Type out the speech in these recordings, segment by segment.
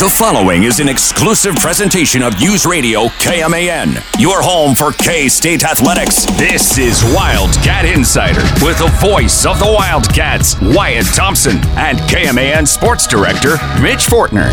The following is an exclusive presentation of News Radio KMAN, your home for K State Athletics. This is Wildcat Insider with the voice of the Wildcats, Wyatt Thompson, and KMAN Sports Director, Mitch Fortner.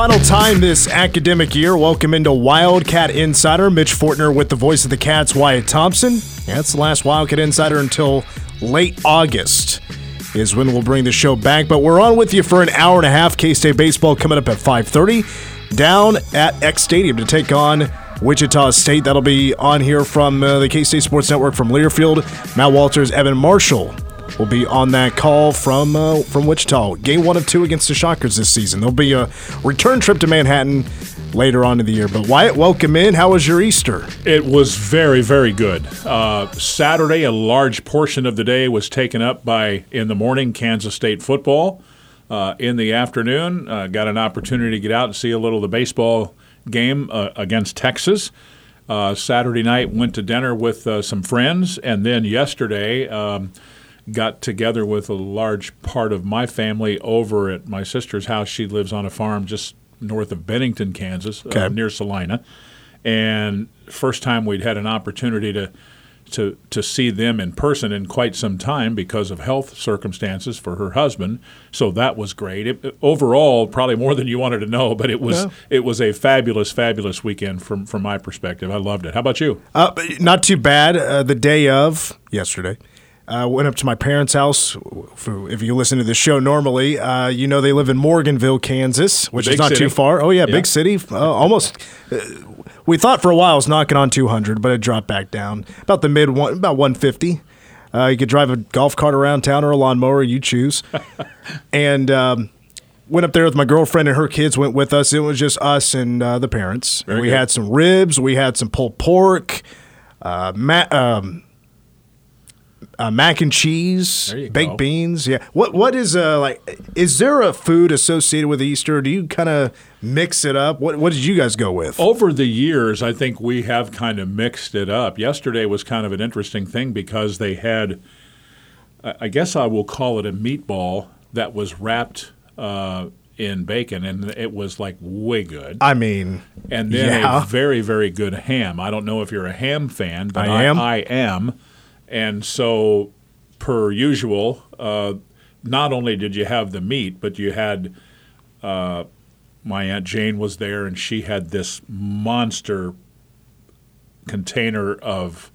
Final time this academic year. Welcome into Wildcat Insider. Mitch Fortner with the voice of the Cats, Wyatt Thompson. That's the last Wildcat Insider until late August is when we'll bring the show back. But we're on with you for an hour and a half. K-State baseball coming up at 5:30 down at Eck Stadium to take on Wichita State. That'll be on here from uh, the K-State Sports Network from Learfield. Matt Walters, Evan Marshall will be on that call from uh, from Wichita. Game one of two against the Shockers this season. There'll be a return trip to Manhattan later on in the year. But Wyatt, welcome in. How was your Easter? It was very, very good. Uh, Saturday, a large portion of the day was taken up by, in the morning, Kansas State football. Uh, in the afternoon, uh, got an opportunity to get out and see a little of the baseball game uh, against Texas. Uh, Saturday night, went to dinner with some friends. And then yesterday, um, got together with a large part of my family over at my sister's house. She lives on a farm just north of Bennington, Kansas, uh, okay. uh, near Salina. And first time we'd had an opportunity to to to see them in person in quite some time because of health circumstances for her husband. So that was great. It, overall, probably more than you wanted to know, but it was yeah. it was a fabulous, fabulous weekend from from my perspective. I loved it. How about you? Uh, not too bad. Uh, the day of yesterday, uh, went up to my parents' house. For, if you listen to the show normally, uh, you know they live in Morganville, Kansas, which big is not city. too far. Oh yeah, yeah. big city. Uh, almost. Uh, we thought for a while it was knocking on 200, but it dropped back down about the mid one, about 150. Uh, you could drive a golf cart around town or a lawnmower, you choose. and um, went up there with my girlfriend and her kids went with us. It was just us and uh, the parents. we good. had some ribs. We had some pulled pork. Ma- um, uh, mac and cheese, baked go. beans. Yeah. What what is uh like? Is there a food associated with Easter? Do you kind of mix it up? What what did you guys go with? Over the years, I think we have kind of mixed it up. Yesterday was kind of an interesting thing because they had, I guess I will call it a meatball that was wrapped. Uh, in bacon, and it was like way good. I mean, and then yeah. a very, very good ham. I don't know if you're a ham fan, but I am. I, I am. And so, per usual, uh, not only did you have the meat, but you had uh, my aunt Jane was there, and she had this monster container of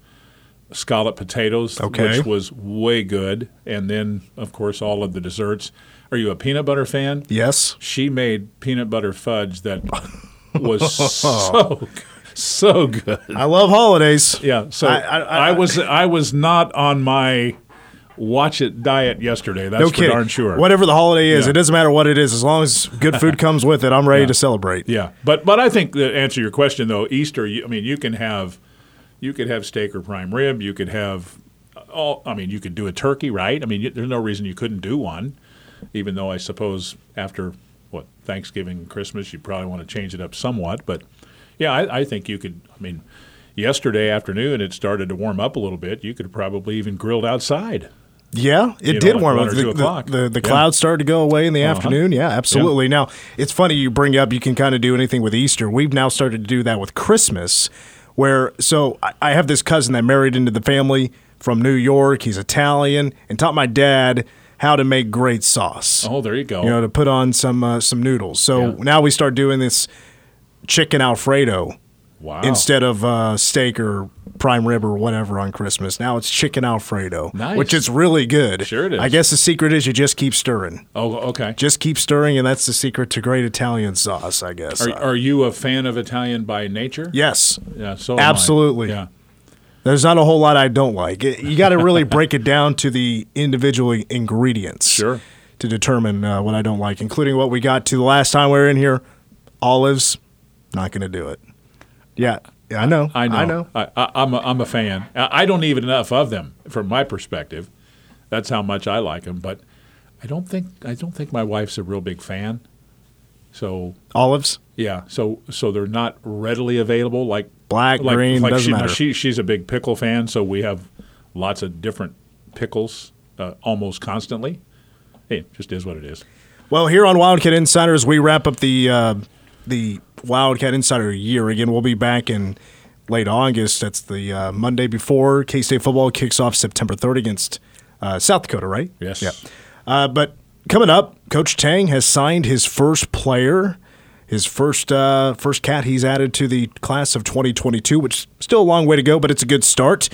scallop potatoes, okay. which was way good. And then, of course, all of the desserts. Are you a peanut butter fan? Yes. She made peanut butter fudge that was so so good. I love holidays. Yeah. So I, I, I, I, was I was not on my watch it diet yesterday. That's no for darn sure. Whatever the holiday is, yeah. it doesn't matter what it is. As long as good food comes with it, I'm ready yeah. to celebrate. Yeah. But but I think to answer your question though, Easter. I mean, you can have you could have steak or prime rib. You could have all. I mean, you could do a turkey, right? I mean, there's no reason you couldn't do one. Even though I suppose after what Thanksgiving Christmas, you probably want to change it up somewhat, but yeah, I, I think you could. I mean, yesterday afternoon it started to warm up a little bit. You could probably even grilled outside. Yeah, it did know, like warm up. The, the, the, the, clouds started to go away in the uh-huh. afternoon. Yeah, absolutely. Yeah. Now, it's funny you bring up you can kind of do anything with Easter. We've now started to do that with Christmas, where so I, I have this cousin that married into the family from New York. He's Italian and taught my dad how to make great sauce. Oh, there you go. You know, to put on some uh, some noodles. So yeah. now we start doing this chicken Alfredo wow. instead of uh, steak or prime rib or whatever on Christmas. Now it's chicken Alfredo, nice. which is really good. Sure it is. I guess the secret is you just keep stirring. Oh, okay. Just keep stirring, and that's the secret to great Italian sauce, I guess. Are, are you a fan of Italian by nature? Yes. Yeah, so Absolutely. Yeah. There's not a whole lot I don't like. You got to really break it down to the individual ingredients. Sure. To determine uh, what I don't like, including what we got to the last time we were in here olives, not going to do it. Yeah, Yeah, I know. I know. I know. I, am a, I'm a fan. I don't eat enough of them from my perspective. That's how much I like them. But I don't think I don't think my wife's a real big fan. So olives. Yeah. So so they're not readily available like black, like, green, like doesn't she, matter. She, she's a big pickle fan, so we have lots of different pickles uh, almost constantly. Hey, it just is what it is. Well, here on Wildcat Insiders, we wrap up the uh, the Wildcat Insider year. Again, we'll be back in late August. That's the uh, Monday before K State football kicks off September 3rd against uh, South Dakota, right? Yes. Yeah. Uh, but coming up, Coach Tang has signed his first player, his first uh, first cat he's added to the class of 2022, which is still a long way to go, but it's a good start.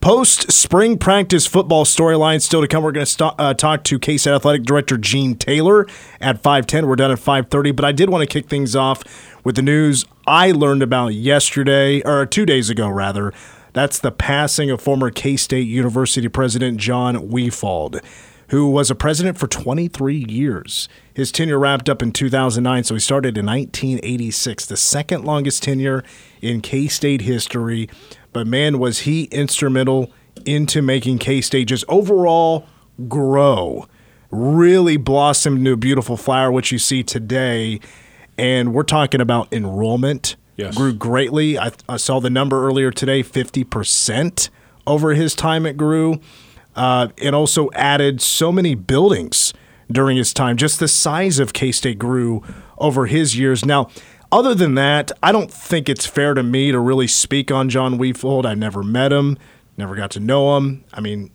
Post spring practice football storyline still to come. We're going to st- uh, talk to K State Athletic Director Gene Taylor at 5:10. We're done at 5:30, but I did want to kick things off with the news I learned about yesterday or two days ago, rather. That's the passing of former K State University President John Wefald, who was a president for 23 years. His tenure wrapped up in 2009, so he started in 1986, the second longest tenure in K State history. But man, was he instrumental into making K State just overall grow, really blossom into a beautiful flower, which you see today. And we're talking about enrollment Yes. grew greatly. I, I saw the number earlier today 50% over his time it grew. Uh, it also added so many buildings during his time. Just the size of K State grew over his years. Now, other than that, I don't think it's fair to me to really speak on John Wefald. I never met him, never got to know him. I mean,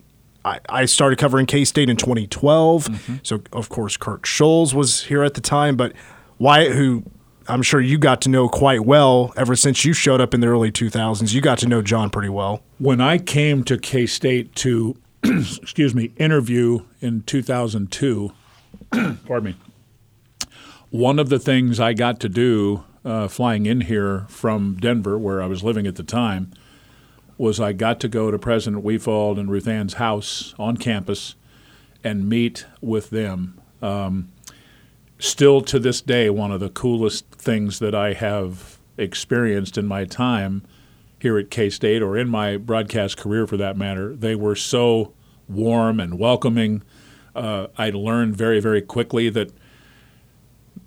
I, I started covering K State in 2012. Mm-hmm. So, of course, Kirk Schulz was here at the time. But Wyatt, who I'm sure you got to know quite well ever since you showed up in the early 2000s, you got to know John pretty well. When I came to K State to, excuse me, interview in 2002, pardon me, one of the things I got to do uh, flying in here from Denver, where I was living at the time, was I got to go to President Wefald and Ruth Ann's house on campus and meet with them. Um, still to this day, one of the coolest things that I have experienced in my time here at K State or in my broadcast career for that matter. They were so warm and welcoming. Uh, I learned very, very quickly that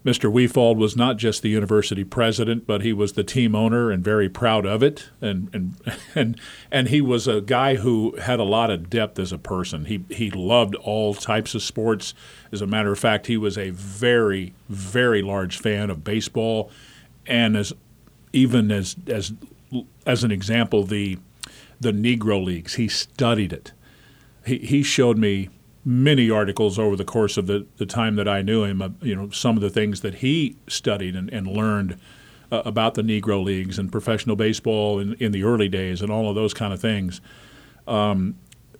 Mr. Wefald was not just the university president, but he was the team owner and very proud of it. And and and and he was a guy who had a lot of depth as a person. He he loved all types of sports. As a matter of fact, he was a very very large fan of baseball, and as even as as as an example, the the Negro Leagues. He studied it. He he showed me many articles over the course of the, the time that I knew him, uh, you know, some of the things that he studied and, and learned uh, about the Negro Leagues and professional baseball in, in the early days and all of those kind of things. Um,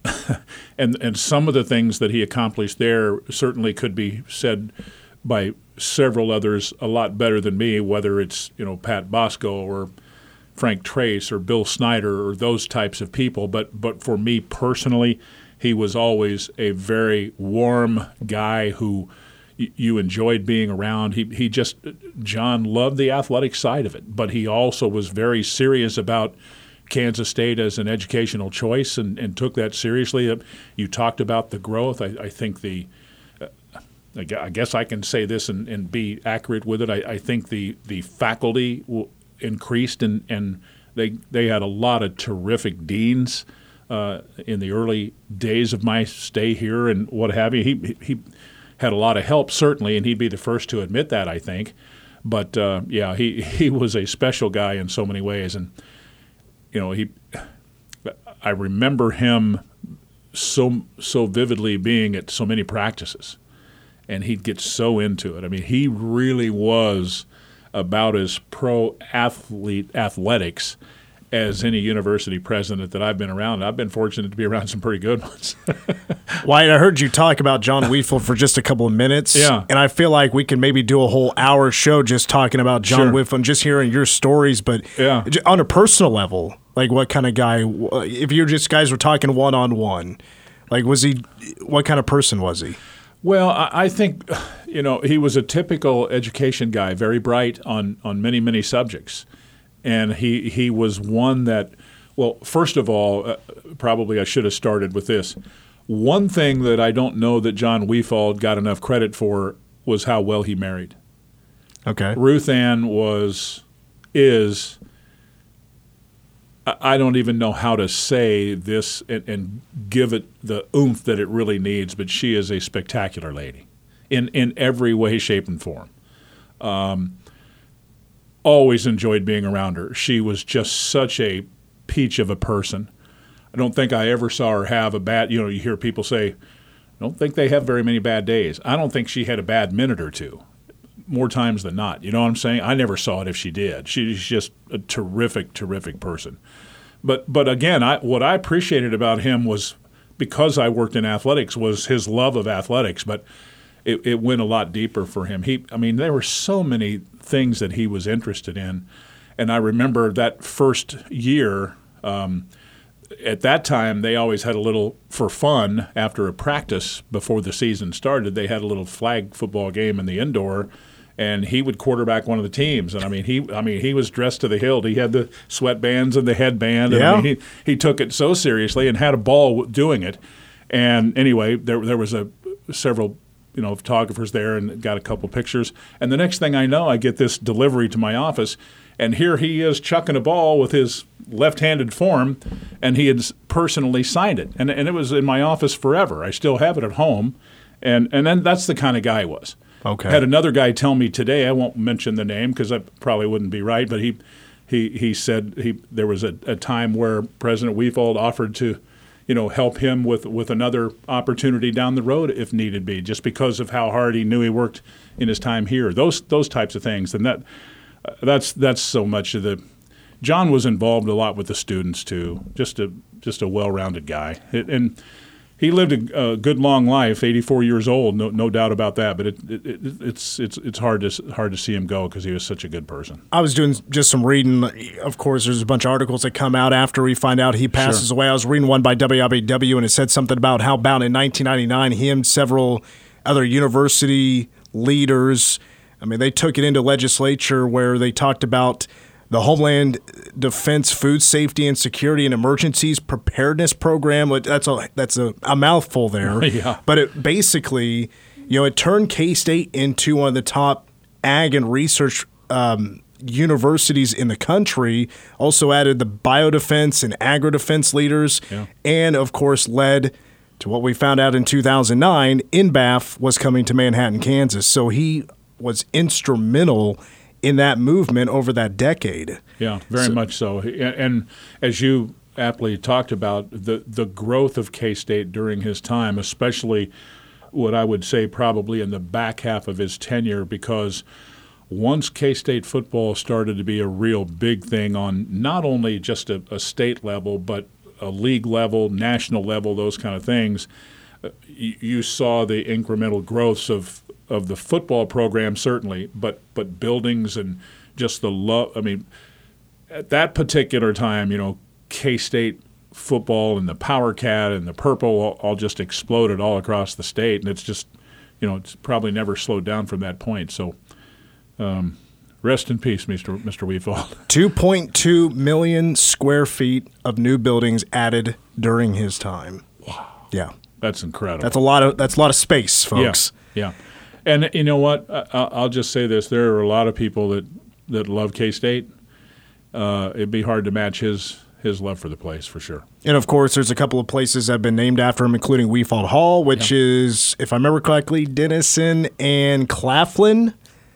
and, and some of the things that he accomplished there certainly could be said by several others a lot better than me, whether it's, you know, Pat Bosco or Frank Tracz or Bill Snyder or those types of people. But, but for me personally, he was always a very warm guy who y- you enjoyed being around. He, he just, John loved the athletic side of it, but he also was very serious about Kansas State as an educational choice and, and took that seriously. You talked about the growth. I, I think the, uh, I guess I can say this and, and be accurate with it. I, I think the, the faculty w- increased and, and they, they had a lot of terrific deans uh, in the early days of my stay here and what have you. He he had a lot of help certainly, and he'd be the first to admit that. I think, but uh, yeah, he he was a special guy in so many ways, and you know he. I remember him so so vividly being at so many practices, and he'd get so into it. I mean, he really was about as pro athlete athletics as any university president that I've been around. I've been fortunate to be around some pretty good ones. Wyatt, I heard you talk about John Wefald for just a couple of minutes. Yeah. And I feel like we can maybe do a whole hour show just talking about John Sure. Wefald just hearing your stories. But Yeah. on a personal level, like what kind of guy, if you just guys were talking one on one, like was he, what kind of person was he? Well, I, I think, you know, he was a typical education guy, very bright on, on many, many subjects. And he, he was one that, well, first of all, uh, probably I should have started with this. One thing that I don't know that John Wefald got enough credit for was how well he married. Okay. Ruth Ann was is I don't even know how to say this and, and, give it the oomph that it really needs, but she is a spectacular lady in, in every way, shape, and form. Um, always enjoyed being around her. She was just such a peach of a person. I don't think I ever saw her have a bad, you know, you hear people say, I don't think they have very many bad days. I don't think she had a bad minute or two more times than not. You know what I'm saying? I never saw it if she did. She's just a terrific, terrific person. But but again, I what I appreciated about him was because I worked in athletics was his love of athletics, but it, it went a lot deeper for him. He I mean, there were so many things that he was interested in. And I remember that first year, um, at that time, they always had a little, for fun, after a practice before the season started, they had a little flag football game in the indoor and he would quarterback one of the teams. And I mean, he I mean he was dressed to the hilt. He had the sweatbands and the headband. And yeah. I mean, he he took it so seriously and had a ball doing it. And anyway, there there was a several you know photographers there and got a couple pictures. And the next thing I know, I get this delivery to my office. And here he is chucking a ball with his left-handed form, and he had personally signed it, and, and it was in my office forever. I still have it at home, and and then that's the kind of guy he was. Okay. Had another guy tell me today. I won't mention the name because I probably wouldn't be right. But he he he said he there was a, a time where President Wefald offered to, you know, help him with with another opportunity down the road if needed be, just because of how hard he knew he worked in his time here. Those those types of things, and that that's that's so much of the. John was involved a lot with the students too. Just a just a well-rounded guy, it, and he lived a, a, good long life, 84 years old, no, no doubt about that. But it, it, it, it's it's it's hard to hard to see him go because he was such a good person. I was doing just some reading. Of course, there's a bunch of articles that come out after we find out he passes sure. away. I was reading one by WIBW, and it said something about how about in 1999, he and several other university leaders. I mean, they took it into legislature where they talked about the Homeland Defense Food Safety and Security and Emergencies Preparedness Program. That's a that's a, a mouthful there. yeah. But it basically, you know, it turned K State into one of the top ag and research um, universities in the country. Also added the biodefense and agri defense leaders, yeah. and of course led to what we found out in 2009. NBAF was coming to Manhattan, Kansas. So he was instrumental in that movement over that decade. Yeah, very so, much so. And, and, as you aptly talked about, the the growth of K State during his time, especially what I would say probably in the back half of his tenure, because once K State football started to be a real big thing on not only just a, a state level, but a league level, national level, those kind of things, uh, you, you saw the incremental growths of of the football program certainly, but but buildings and just the love. I mean, at that particular time, you know, K State football and the Power Cat and the Purple all, all, just exploded all across the state, and it's just, you know, it's probably never slowed down from that point. So. Um, Rest in peace, Mr. Mr. Wefald. 2.2 million square feet of new buildings added during his time. Wow. Yeah. That's incredible. That's a lot of that's a lot of space, folks. Yeah. yeah. And you know what? I'll just say this: there are a lot of people that that love K State. Uh, it'd be hard to match his his love for the place for sure. And of course, there's a couple of places that have been named after him, including Wefald Hall, which yeah. is, if I remember correctly, Denison and Claflin.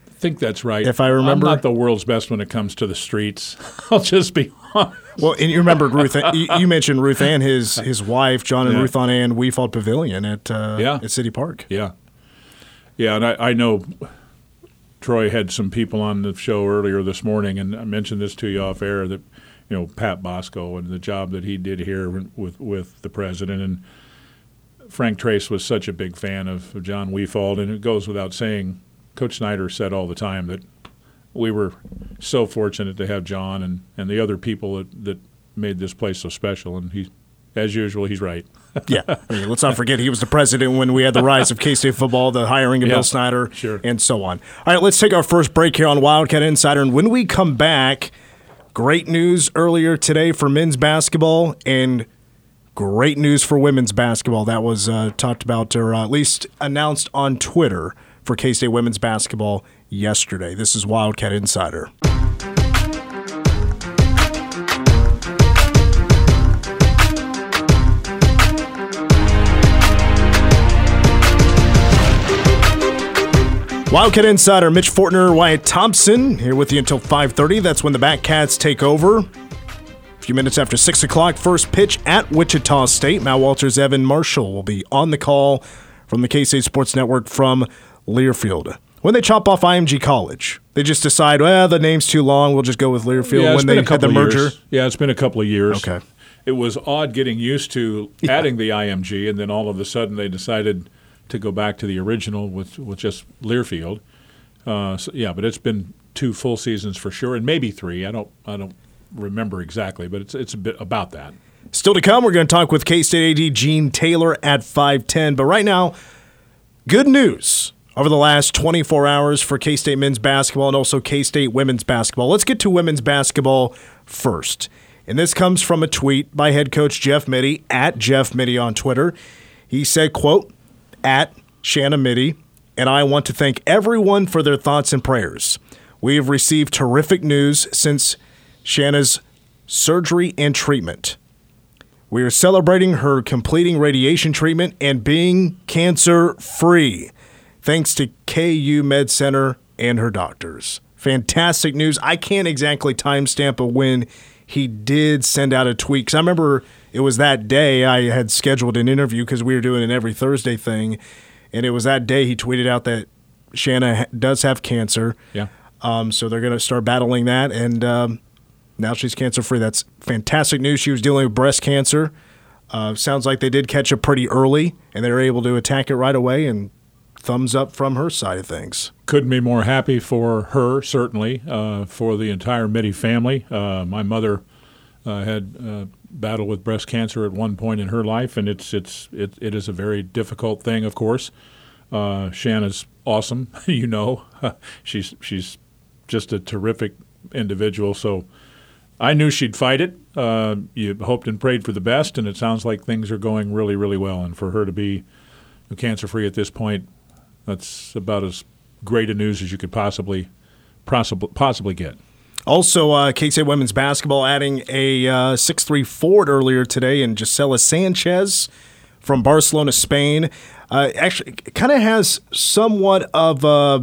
I think that's right. If I remember, I'm not the world's best when it comes to the streets. I'll just be honest. Well, and you remember Ruth? you, you, mentioned Ruth Ann, his his wife, John and yeah. Ruth on Ann Wefald Pavilion at uh, yeah. at City Park. Yeah, yeah, and I, I know Troy had some people on the show earlier this morning, and I mentioned this to you off air that you know Pat Bosco and the job that he did here with with the president and Frank Tracz was such a big fan of, of John Wefald, and it goes without saying. Coach Snyder said all the time that we were so fortunate to have John and, and the other people that, that made this place so special, and he as usual, he's right. Yeah. I mean, let's not forget he was the president when we had the rise of K State football, the hiring of yeah, Bill Snyder, sure. and so on. All right, let's take our first break here on Wildcat Insider. And when we come back, great news earlier today for men's basketball and great news for women's basketball. That was uh, talked about or uh, at least announced on Twitter for K State women's basketball yesterday. This is Wildcat Insider. Wildcat Insider Mitch Fortner, Wyatt Thompson here with you until 5:30. That's when the Batcats take over. A few minutes after six o'clock, first pitch at Wichita State. Matt Walters, Evan Marshall will be on the call from the K State Sports Network from Learfield. When they chop off IMG College, they just decide, well, the name's too long. We'll just go with Learfield yeah, when they had the merger. Years. Yeah, it's been a couple of years. Okay. It was odd getting used to yeah. adding the IMG, and then all of a sudden they decided to go back to the original with, with just Learfield. Uh, so, yeah, but it's been two full seasons for sure, and maybe three. I don't I don't remember exactly, but it's it's a bit about that. Still to come, we're going to talk with K State AD Gene Taylor at five ten. But right now, good news over the last 24 hours for K State men's basketball and also K State women's basketball. Let's get to women's basketball first. And this comes from a tweet by head coach Jeff Mittie at Jeff Mittie on Twitter. He said, quote, at Shanna Mittie, and I want to thank everyone for their thoughts and prayers. We have received terrific news since Shanna's surgery and treatment. We are celebrating her completing radiation treatment and being cancer free, thanks to KU Med Center and her doctors. Fantastic news. I can't exactly timestamp a when he did send out a tweet. Because I remember it was that day I had scheduled an interview because we were doing an every Thursday thing, and it was that day he tweeted out that Shanna does have cancer. Yeah. Um, so they're going to start battling that, and um, now she's cancer free. That's fantastic news. She was dealing with breast cancer. Uh, sounds like they did catch it pretty early, and they were able to attack it right away. And thumbs up from her side of things. Couldn't be more happy for her, certainly, uh, for the entire Mittie family. Uh, my mother uh, had uh, battled with breast cancer at one point in her life, and it's it's it, it is a very difficult thing, of course. Uh, Shanna's awesome, you know. she's she's just a terrific individual. So I knew she'd fight it. Uh, you hoped and prayed for the best, and it sounds like things are going really, really well. And for her to be cancer free at this point, that's about as great a news as you could possibly possibly possibly get. Also, uh, K State women's basketball adding a uh, six-three forward earlier today, and Gisela Sanchez from Barcelona, Spain. Uh, actually, kind of has somewhat of a.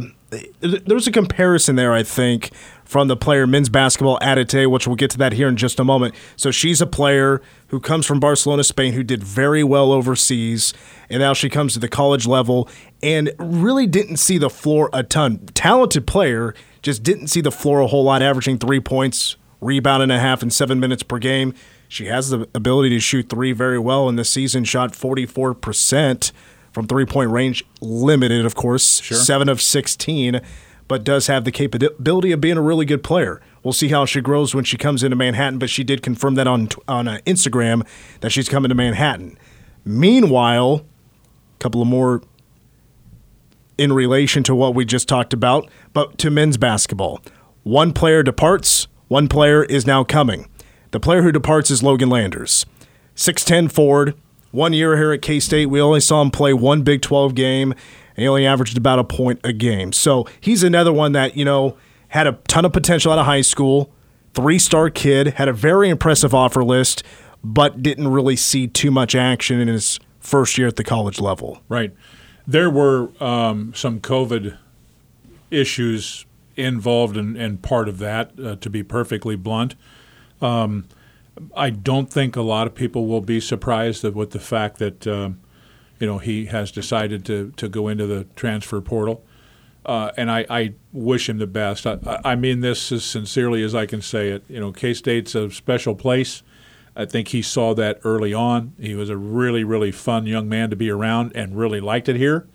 There's a comparison there, I think, from the player men's basketball added today, which we'll get to that here in just a moment. So she's a player who comes from Barcelona, Spain, who did very well overseas, and now she comes to the college level and really didn't see the floor a ton. Talented player just didn't see the floor a whole lot, averaging three points, rebound and a half in seven minutes per game. She has the ability to shoot three very well, and this season shot 44% from three point range, limited, of course, sure. seven of 16, but does have the capability of being a really good player. We'll see how she grows when she comes into Manhattan, but she did confirm that on, on uh, Instagram that she's coming to Manhattan. Meanwhile, a couple of more in relation to what we just talked about, but to men's basketball. One player departs, one player is now coming. The player who departs is Logan Landers. 6'10 forward, one year here at K State. We only saw him play one Big 12 game, and he only averaged about a point a game. So he's another one that, you know, had a ton of potential out of high school, three star kid, had a very impressive offer list, but didn't really see too much action in his first year at the college level. Right. There were um, some COVID issues involved in, in part of that, uh, to be perfectly blunt. Um, I don't think a lot of people will be surprised with the fact that um, you know he has decided to to go into the transfer portal, uh, and I, I, wish him the best. I, I, mean this as sincerely as I can say it. You know, K State's a special place. I think he saw that early on. He was a really, really fun young man to be around and really liked it here.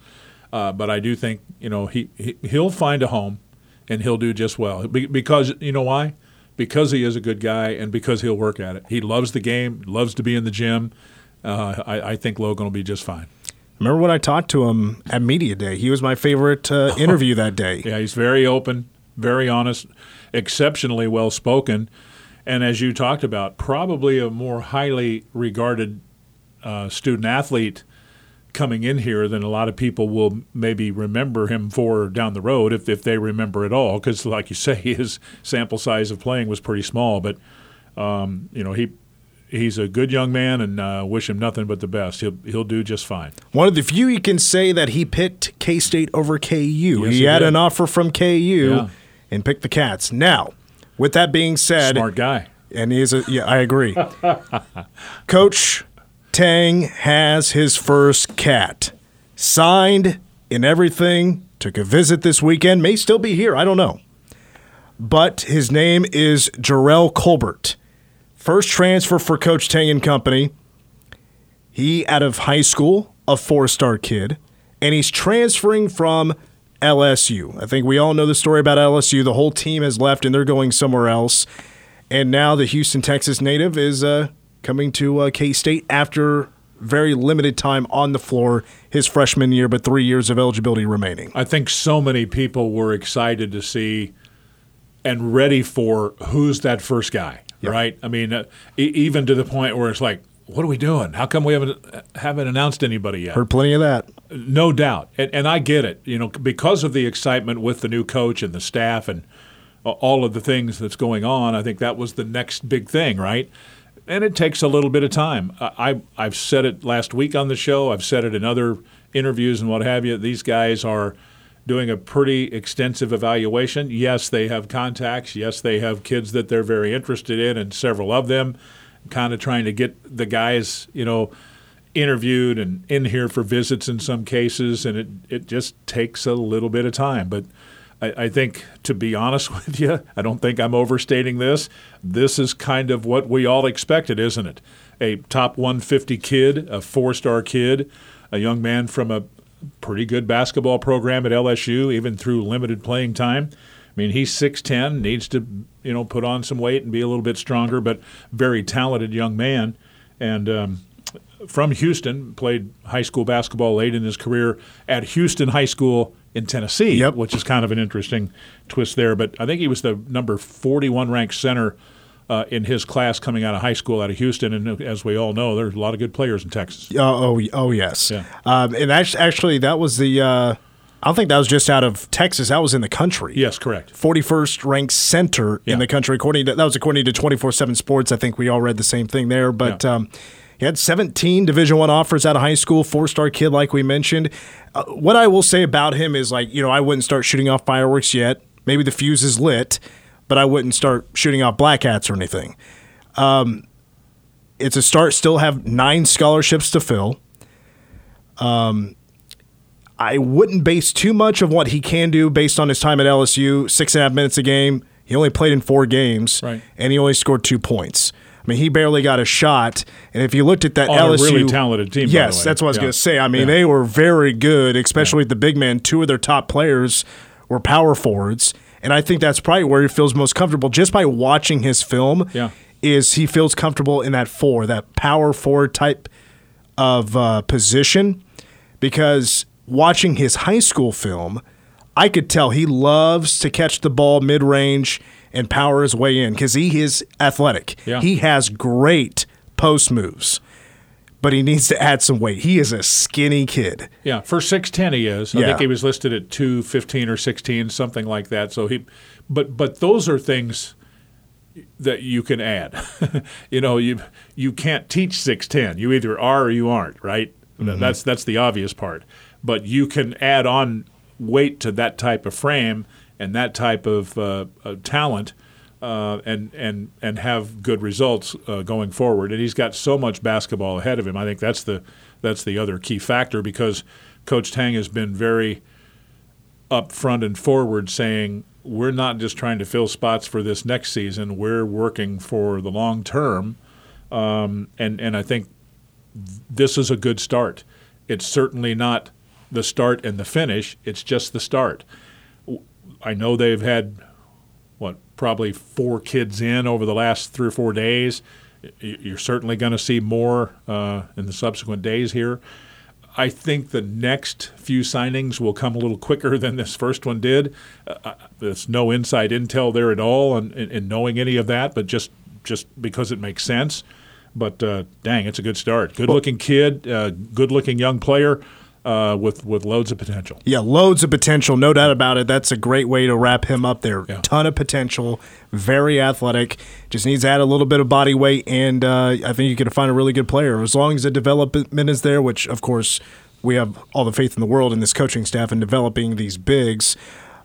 Uh, but I do think you know he, he he'll find a home, and he'll do just well because you know why? Because he is a good guy and because he'll work at it. He loves the game, loves to be in the gym. Uh, I, I think Logan will be just fine. Remember when I talked to him at media day? He was my favorite uh, interview that day. Yeah, he's very open, very honest, exceptionally well spoken and as you talked about, probably a more highly regarded uh, student athlete coming in here than a lot of people will maybe remember him for down the road if, if they remember at all. Because, like you say, his sample size of playing was pretty small. But, um, you know, he he's a good young man and uh, wish him nothing but the best. He'll, he'll do just fine. One of the few you can say that he picked K State over KU. Yes, he, he, had did. an offer from KU yeah. and picked the Cats. Now, with that being said, smart guy. And he's a, yeah, I agree. Coach Tang has his first cat. Signed in everything. Took a visit this weekend. May still be here. I don't know. But his name is Jerrell Colbert. First transfer for Coach Tang and Company. He, out of high school, a four star kid, and he's transferring from LSU. I think we all know the story about LSU. The whole team has left and they're going somewhere else. And now the Houston, Texas native is uh, coming to uh, K State after very limited time on the floor his freshman year, but three years of eligibility remaining. I think so many people were excited to see and ready for who's that first guy, yep. right? I mean, uh, even to the point where it's like, what are we doing? How come we haven't haven't announced anybody yet? Heard plenty of that. No doubt, and, and I get it. You know, because of the excitement with the new coach and the staff and all of the things that's going on. I think that was the next big thing, right? and it takes a little bit of time. I, I've said it last week on the show. I've said it in other interviews and what have you. These guys are doing a pretty extensive evaluation. Yes, they have contacts. Yes, they have kids that they're very interested in, and several of them kind of trying to get the guys, you know, interviewed and in here for visits in some cases. And it, it just takes a little bit of time. But I, think, to be honest with you, I don't think I'm overstating this. This is kind of what we all expected, isn't it? A top 150 kid, a four star kid, a young man from a pretty good basketball program at LSU, even through limited playing time. I mean, he's 6'10, needs to, you know, put on some weight and be a little bit stronger, but very talented young man. And um, from Houston, played high school basketball late in his career at Houston High School in Tennessee, yep. which is kind of an interesting twist there. But I think he was the number 41 ranked center uh, in his class coming out of high school out of Houston. And as we all know, there's a lot of good players in Texas. Oh, oh, oh yes. Yeah. Um, and actually, that was the. Uh, I don't think that was just out of Texas. That was in the country. Yes, correct. 41st ranked center yeah. in the country. According to that was according to 24/7 Sports. I think we all read the same thing there. But yeah. um, he had 17 Division One offers out of high school, four star kid, like we mentioned. Uh, what I will say about him is like, you know, I wouldn't start shooting off fireworks yet. Maybe the fuse is lit, but I wouldn't start shooting off black hats or anything. Um, it's a start. Still have nine scholarships to fill. Um, I wouldn't base too much of what he can do based on his time at LSU. Six and a half minutes a game. He only played in four games, right. and he only scored two points. I mean, he barely got a shot. And if you looked at that On LSU, a really talented team. Yes, that's what I was yeah. going to say. I mean, yeah. they were very good, especially yeah. with the big man. Two of their top players were power forwards, and I think that's probably where he feels most comfortable just by watching his film. Yeah. is he feels comfortable in that four, that power forward type of uh, position, because watching his high school film, I could tell he loves to catch the ball mid range and power his way in because he is athletic. Yeah. He has great post moves, but he needs to add some weight. He is a skinny kid. Yeah, for six ten he is. I yeah. think he was listed at two fifteen or sixteen, something like that. So he, but but those are things that you can add. you know, you you can't teach six ten. You either are or you aren't. Right. Mm-hmm. That's that's the obvious part. But you can add on weight to that type of frame and that type of uh, uh, talent uh, and and and have good results uh, going forward. And he's got so much basketball ahead of him. I think that's the that's the other key factor because Coach Tang has been very upfront and forward, saying we're not just trying to fill spots for this next season. We're working for the long term, um, and and I think this is a good start. It's certainly not the start and the finish. It's just the start. I know they've had what probably four kids in over the last three or four days. You're certainly going to see more uh, in the subsequent days here. I think the next few signings will come a little quicker than this first one did. Uh, uh there's no inside intel there at all in, in, in, knowing any of that, but just just because it makes sense. But uh, dang, it's a good start. Good looking kid, uh, good looking young player. Uh, with with loads of potential. Yeah, loads of potential, no doubt about it. That's a great way to wrap him up there. Yeah. Ton of potential, very athletic. Just needs to add a little bit of body weight, and uh, I think you can find a really good player as long as the development is there. Which, of course, we have all the faith in the world in this coaching staff and developing these bigs.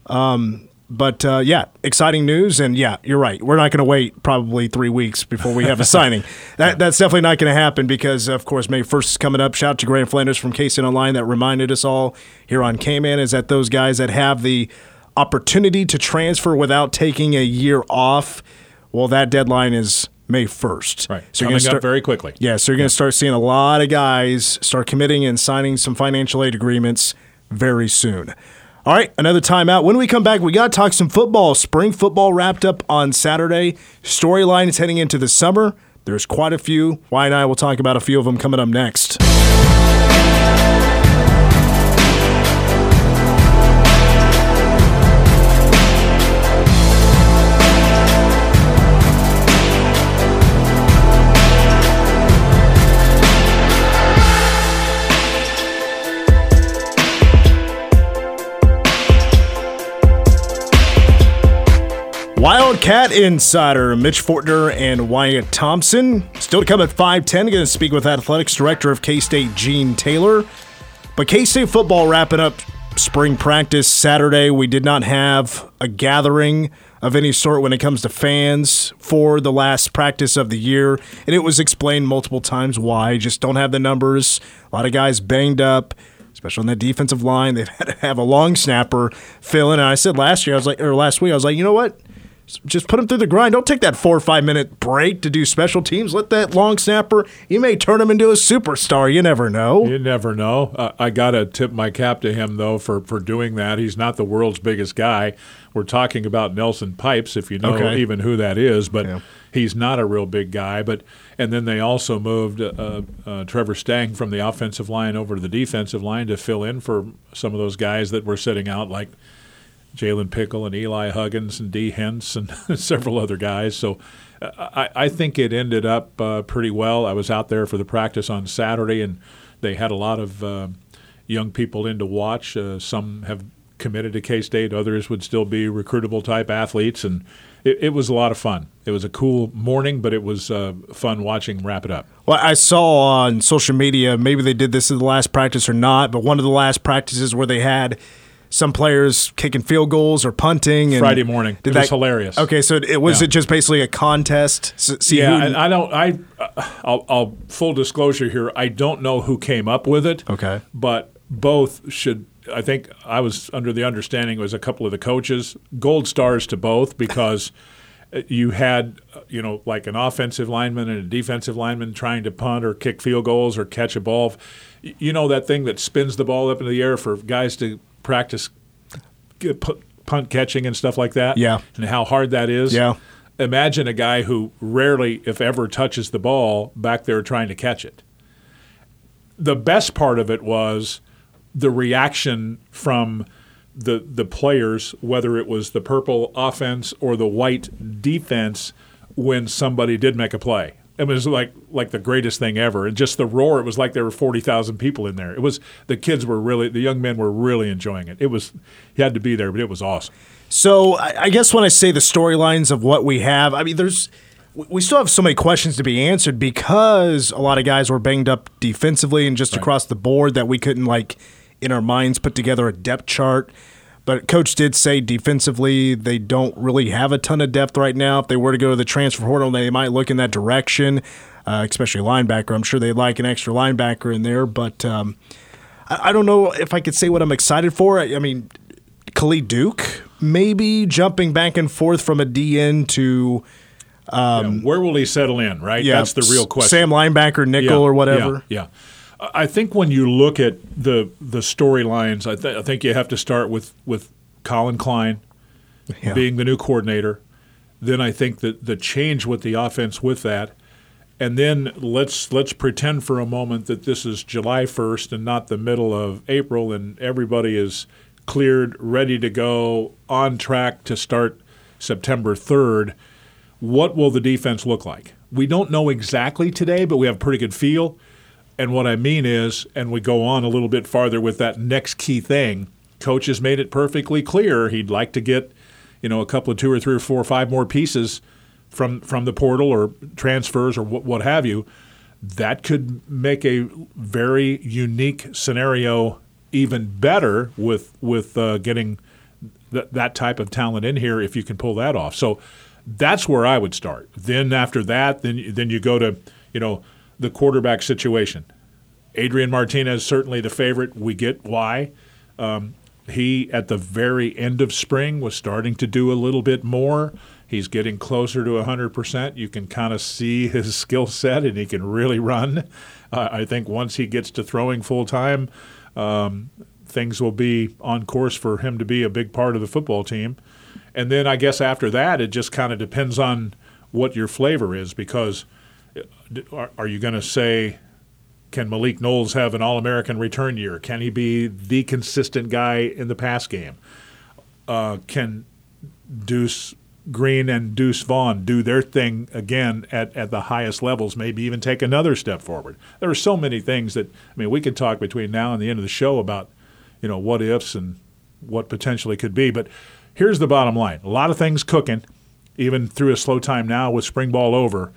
Um, but uh, yeah, exciting news, and yeah, you're right. We're not going to wait probably three weeks before we have a signing. That that's definitely not going to happen because, of course, May first is coming up. Shout out to Grant Flanders from KSTEM Online that reminded us all here on KMAN is that those guys that have the opportunity to transfer without taking a year off. Well, that deadline is May 1st. Right. So Coming you're start, up very quickly. Yeah, so you're going to start seeing a lot of guys start committing and signing some financial aid agreements very soon. All right, another timeout. When we come back, we got to talk some football. Spring football wrapped up on Saturday. Storyline is heading into the summer. There's quite a few. Why and I will talk about a few of them coming up next. Wildcat Insider, Mitch Fortner and Wyatt Thompson. Still to come at 5'10, going to speak with Athletics Director of K State, Gene Taylor. But K State football wrapping up spring practice Saturday. We did not have a gathering of any sort when it comes to fans for the last practice of the year. And it was explained multiple times why. Just don't have the numbers. A lot of guys banged up especially on the defensive line. They've had to have a long snapper fill in. And I said last year, I was like, or last week, I was like, you know what? Just put them through the grind. Don't take that four or five minute break to do special teams. Let that long snapper, you may turn him into a superstar. You never know. You never know. Uh, I got to tip my cap to him, though, for, for doing that. He's not the world's biggest guy. We're talking about Nelson Pipes, if you know okay. even who that is, but yeah. he's not a real big guy. But And then they also moved uh, uh, Trevor Stang from the offensive line over to the defensive line to fill in for some of those guys that were sitting out, like – Jalen Pickle and Eli Huggins and Dee Hence and several other guys. So I, I think it ended up uh, pretty well. I was out there for the practice on Saturday, and they had a lot of uh, young people in to watch. Uh, some have committed to K State, others would still be recruitable type athletes, and it, it, was a lot of fun. It was a cool morning, but it was uh, fun watching wrap it up. Well, I saw on social media, maybe they did this in the last practice or not, but one of the last practices where they had – some players kicking field goals or punting. And Friday morning, did it that, was hilarious. Okay, so it was yeah. it just basically a contest? See yeah, and I don't. I, uh, I'll, I'll full disclosure here. I don't know who came up with it. Okay, but both should. I think I was under the understanding it was a couple of the coaches. Gold stars to both because. You had, uh, you know, like an offensive lineman and a defensive lineman trying to punt or kick field goals or catch a ball. You know that thing that spins the ball up into the air for guys to practice punt catching and stuff like that. Yeah. And how hard that is. Yeah. Imagine a guy who rarely, if ever, touches the ball back there trying to catch it. The best part of it was the reaction from the the players, whether it was the purple offense or the white defense, when somebody did make a play. It was like like the greatest thing ever. And just the roar it was like there were 40,000 people in there. It was the kids were really the young men were really enjoying it. It was he had to be there but it was awesome. So i guess when i say the storylines of what we have i mean there's we still have so many questions to be answered because a lot of guys were banged up defensively and just right. across the board that we couldn't like in our minds put together a depth chart but coach did say defensively they don't really have a ton of depth right now. If they were to go to the transfer portal, they might look in that direction, uh, especially linebacker. I'm sure they'd like an extra linebacker in there, but um, I, I, don't know if I could say what I'm excited for. I, I mean, Khalid Duke maybe jumping back and forth from a DN to. Um, yeah, where will he settle in? Right, yeah, that's the real question. Sam linebacker, nickel, yeah, or whatever. Yeah, yeah. I think when you look at the the storylines, I, th- I, think you have to start with with Collin Klein yeah. being the new coordinator. Then I think that the change with the offense with that, and then let's let's pretend for a moment that this is July first and not the middle of April, and everybody is cleared, ready to go, on track to start September third. what will the defense look like? We don't know exactly today, but we have a pretty good feel. And what I mean is, and we go on a little bit farther with that next key thing, coach has made it perfectly clear he'd like to get, you know, a couple of two or three or four or five more pieces from from the portal or transfers or what, what have you. That could make a very unique scenario even better with with uh, getting th- that type of talent in here if you can pull that off. So that's where I would start. Then after that, then then you go to you know the quarterback situation. Adrian Martinez certainly the favorite. We get why. Um, he at the very end of spring was starting to do a little bit more. He's getting closer to 100%. You can kind of see his skill set, and he can really run. Uh, I think once he gets to throwing full time, um, things will be on course for him to be a big part of the football team. And then I guess after that, it just kind of depends on what your flavor is because are, are you going to say, can Malik Knowles have an All American return year? Can he be the consistent guy in the pass game? Uh, can Deuce Green and Deuce Vaughn do their thing again at, at the highest levels, maybe even take another step forward? There are so many things that, I mean, we could talk between now and the end of the show about, you know, what ifs and what potentially could be. But here's the bottom line a lot of things cooking, even through a slow time now with spring ball over.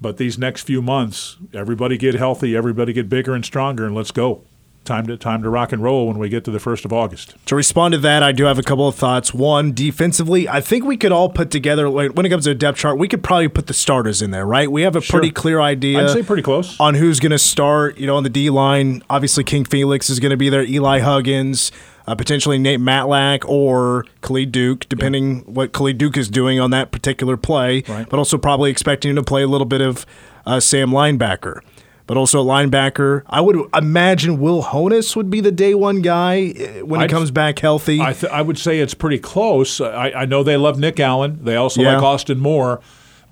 But these next few months, everybody get healthy, everybody get bigger and stronger, and let's go time to time to rock and roll when we get to the first of August. To respond to that, I do have a couple of thoughts. One, defensively, I think we could all put together when it comes to a depth chart, we could probably put the starters in there, right? We have a sure. pretty clear idea. I'd say pretty close on who's going to start. You know, on the D line, obviously King Felix is going to be there. Eli Huggins. Uh, potentially Nate Matlack or Khalid Duke, depending yeah. what Khalid Duke is doing on that particular play, right. but also probably expecting him to play a little bit of uh, Sam linebacker but also a linebacker. I would imagine Will Honas would be the day one guy eh, when he I'd, comes back healthy. I, th- I, would say it's pretty close. I, I, know they love Nick Allen. They also yeah. like Austin Moore,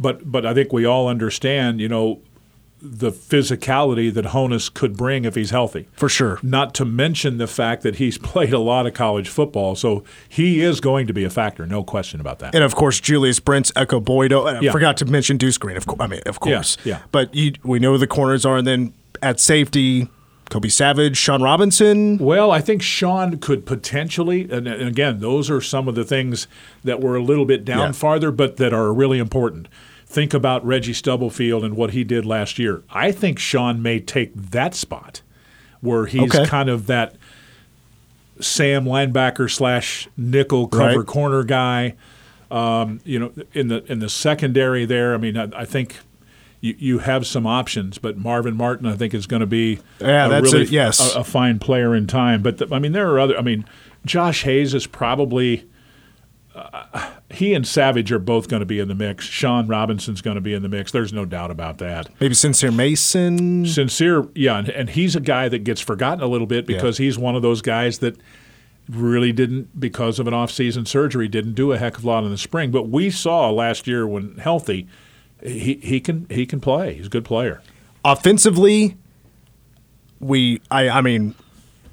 but but I think we all understand. You know, the physicality that Honas could bring if he's healthy. For sure. Not to mention the fact that he's played a lot of college football, so he is going to be a factor, no question about that. And of course, Julius Brents, Ekow Boye. I yeah. forgot to mention Deuce Green. Of course, I mean, of course. Yeah. yeah. But you, we know who the corners are, and then at safety. Kobe Savage, Sean Robinson. Well, I think Sean could potentially, and again, those are some of the things that were a little bit down yeah. farther, but that are really important think about Reggie Stubblefield and what he did last year. I think Sean may take that spot where he's okay. kind of that Sam linebacker slash nickel cover right. corner guy. Um, you know, in the in the secondary there. I mean, I, I think you, you have some options, but Marvin Martin, I think, is going to be yeah, a really, a, yes. a, a, fine player in time. But the, I mean, there are other. I mean, Josh Hayes is probably uh, he and Savage are both going to be in the mix. Sean Robinson's going to be in the mix. There's no doubt about that. Maybe Sincere Mason. Sincere, yeah, and, and he's a guy that gets forgotten a little bit because yeah. he's one of those guys that really didn't, because of an off-season surgery, didn't do a heck of a lot in the spring. But we saw last year when healthy, he he can he can play. He's a good player. Offensively, we I I mean,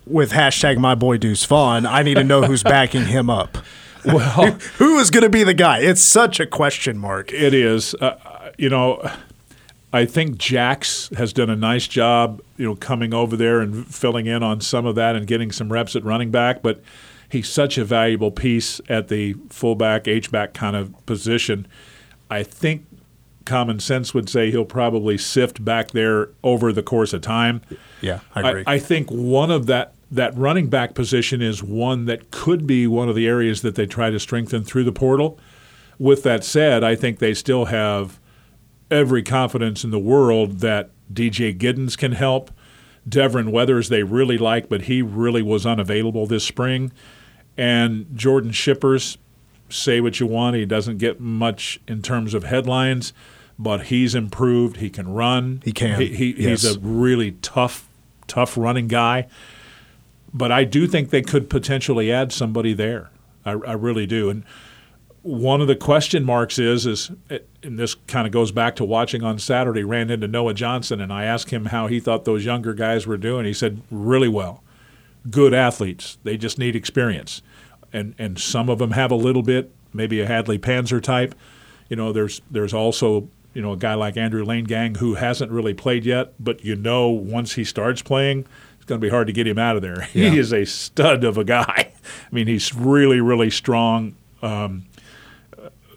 with hashtag my boy Deuce Vaughn, I need to know who's backing him up. Well, who is going to be the guy? It's such a question mark. It is. Uh, you know, I think Jax has done a nice job, you know, coming over there and filling in on some of that and getting some reps at running back, but he's such a valuable piece at the fullback, H-back kind of position. I think common sense would say he'll probably sift back there over the course of time. Yeah, I agree. I, I think one of that that running back position is one that could be one of the areas that they try to strengthen through the portal. With that said, I think they still have every confidence in the world that DJ Giddens can help. Devon Weathers they really like, but he really was unavailable this spring. And Jordan Schippers, say what you want, he doesn't get much in terms of headlines, but he's improved. He can run. He can. He, he, yes. He's a really tough, tough running guy but I do think they could potentially add somebody there. I, I really do. And one of the question marks is is and this kind of goes back to watching on Saturday. Ran into Noah Johnson and I asked him how he thought those younger guys were doing. He said really well, good athletes. They just need experience, and and some of them have a little bit, maybe a Hadley Panzer type. You know, there's there's also you know a guy like Andrew Leingang who hasn't really played yet, but you know once he starts playing, going to be hard to get him out of there. Yeah. He is a stud of a guy. I mean, he's really really strong. Um,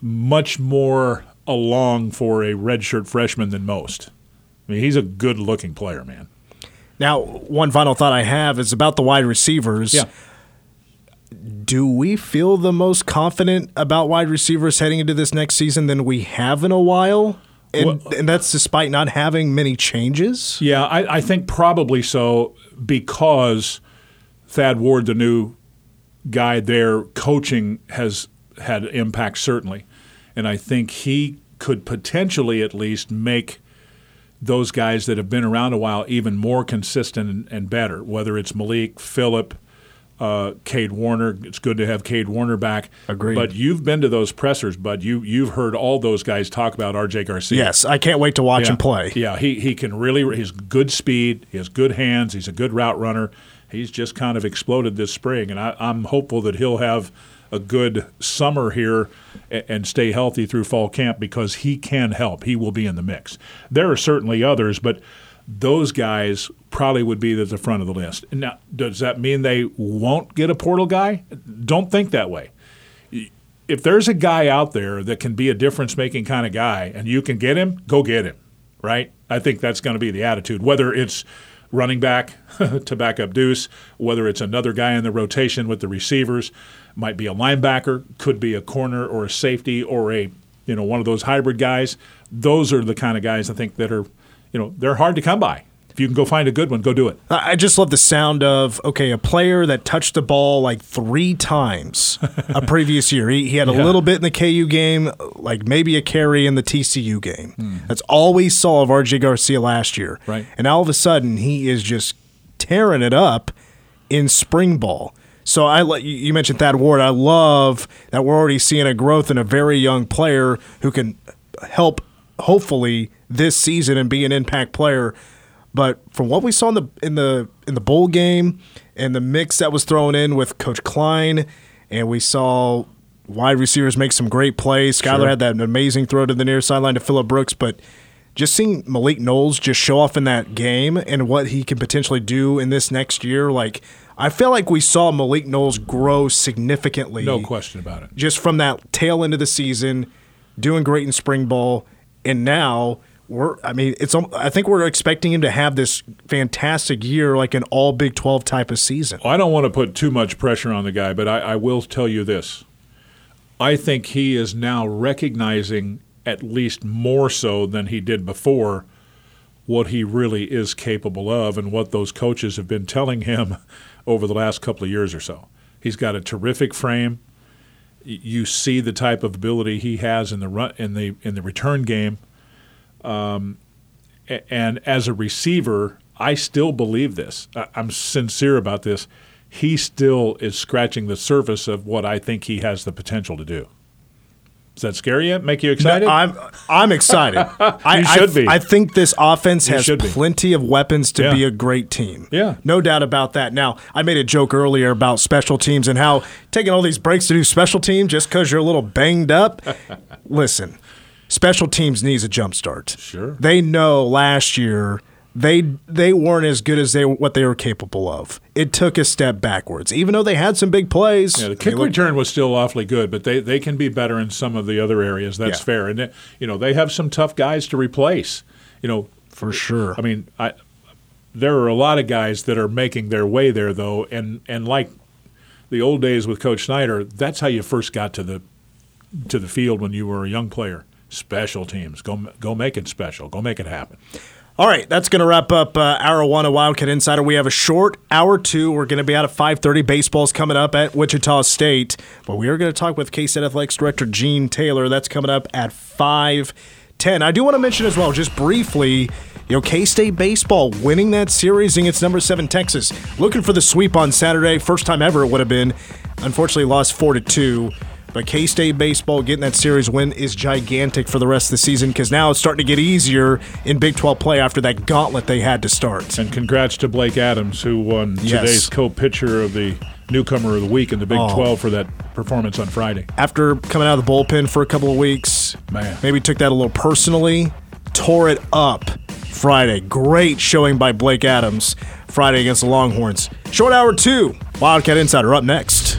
much more along for a redshirt freshman than most. I mean, he's a good looking player, man. Now, one final thought I have is about the wide receivers. Yeah. Do we feel the most confident about wide receivers heading into this next season than we have in a while? And, well, and that's despite not having many changes? Yeah, I, I think probably so because Thad Ward, the new guy there, coaching has had impact certainly. And I think he could potentially at least make those guys that have been around a while even more consistent and, and better, whether it's Malik, Phillip, uh, Cade Warner. It's good to have Cade Warner back. Agreed. But you've been to those pressers, but You you've heard all those guys talk about R.J. Garcia. Yes, I can't wait to watch yeah. him play. Yeah, he he can really. He's good speed. He has good hands. He's a good route runner. He's just kind of exploded this spring, and I, I'm hopeful that he'll have a good summer here and stay healthy through fall camp because he can help. He will be in the mix. There are certainly others, but those guys probably would be at the front of the list. Now, does that mean they won't get a portal guy? Don't think that way. If there's a guy out there that can be a difference making kind of guy and you can get him, go get him, right? I think that's going to be the attitude. Whether it's running back to back up Deuce, whether it's another guy in the rotation with the receivers, might be a linebacker, could be a corner or a safety or a you know one of those hybrid guys. Those are the kind of guys I think that are you know they're hard to come by. If you can go find a good one, go do it. I just love the sound of okay, a player that touched the ball like three times a previous year. He, he had a yeah. little bit in the KU game, like maybe a carry in the TCU game. Mm. That's all we saw of RJ Garcia last year. Right. And all of a sudden, he is just tearing it up in spring ball. So I you mentioned Thad Ward. I love that we're already seeing a growth in a very young player who can help hopefully this season and be an impact player. But from what we saw in the in the in the bowl game and the mix that was thrown in with Coach Klein, and we saw wide receivers make some great plays. Skylar sure. had that amazing throw to the near sideline to Phillip Brooks, but just seeing Malik Knowles just show off in that game and what he can potentially do in this next year, like I feel like we saw Malik Knowles grow significantly. No question about it. Just from that tail end of the season, doing great in spring ball, and now we're I mean it's um, I think we're expecting him to have this fantastic year like an all Big 12 type of season. Well, I don't want to put too much pressure on the guy, but I, I will tell you this. I think he is now recognizing at least more so than he did before what he really is capable of and what those coaches have been telling him over the last couple of years or so. He's got a terrific frame. You see the type of ability he has in the run in the in the return game. Um, and as a receiver, I still believe this. I'm sincere about this. He still is scratching the surface of what I think he has the potential to do. Does that scare you? Make you excited? No, I'm I'm excited. I, should I, be. I think this offense has plenty of weapons to yeah. be a great team. Yeah, no doubt about that. Now, I made a joke earlier about special teams and how taking all these breaks to do special teams just because you're a little banged up. Listen, special teams needs a jump start. Sure, they know last year they they weren't as good as they what they were capable of. It took a step backwards, even though they had some big plays. Yeah, the kick looked, return was still awfully good, but they, they can be better in some of the other areas. That's yeah. fair, and they, you know they have some tough guys to replace. You know, for sure. I mean, I there are a lot of guys that are making their way there though, and and like the old days with Coach Snyder, that's how you first got to the to the field when you were a young player. Special teams, go go make it special, go make it happen. All right, that's going to wrap up uh, hour one of Wildcat Insider. We have a short hour two. We're going to be out at 5.30. Baseball's coming up at Wichita State. But we are going to talk with K-State Athletics Director Gene Taylor. That's coming up at 5.10. I do want to mention as well, just briefly, you know, K-State baseball winning that series against number seven Texas. Looking for the sweep on Saturday. First time ever it would have been. Unfortunately, lost 4 to 2. But K State baseball getting that series win is gigantic for the rest of the season because now it's starting to get easier in Big 12 play after that gauntlet they had to start. And congrats to Blake Adams, who won yes. today's co pitcher of the newcomer of the week in the Big oh. 12 for that performance on Friday. After coming out of the bullpen for a couple of weeks, man, maybe took that a little personally, tore it up Friday. Great showing by Blake Adams Friday against the Longhorns. Short hour two, Wildcat Insider up next.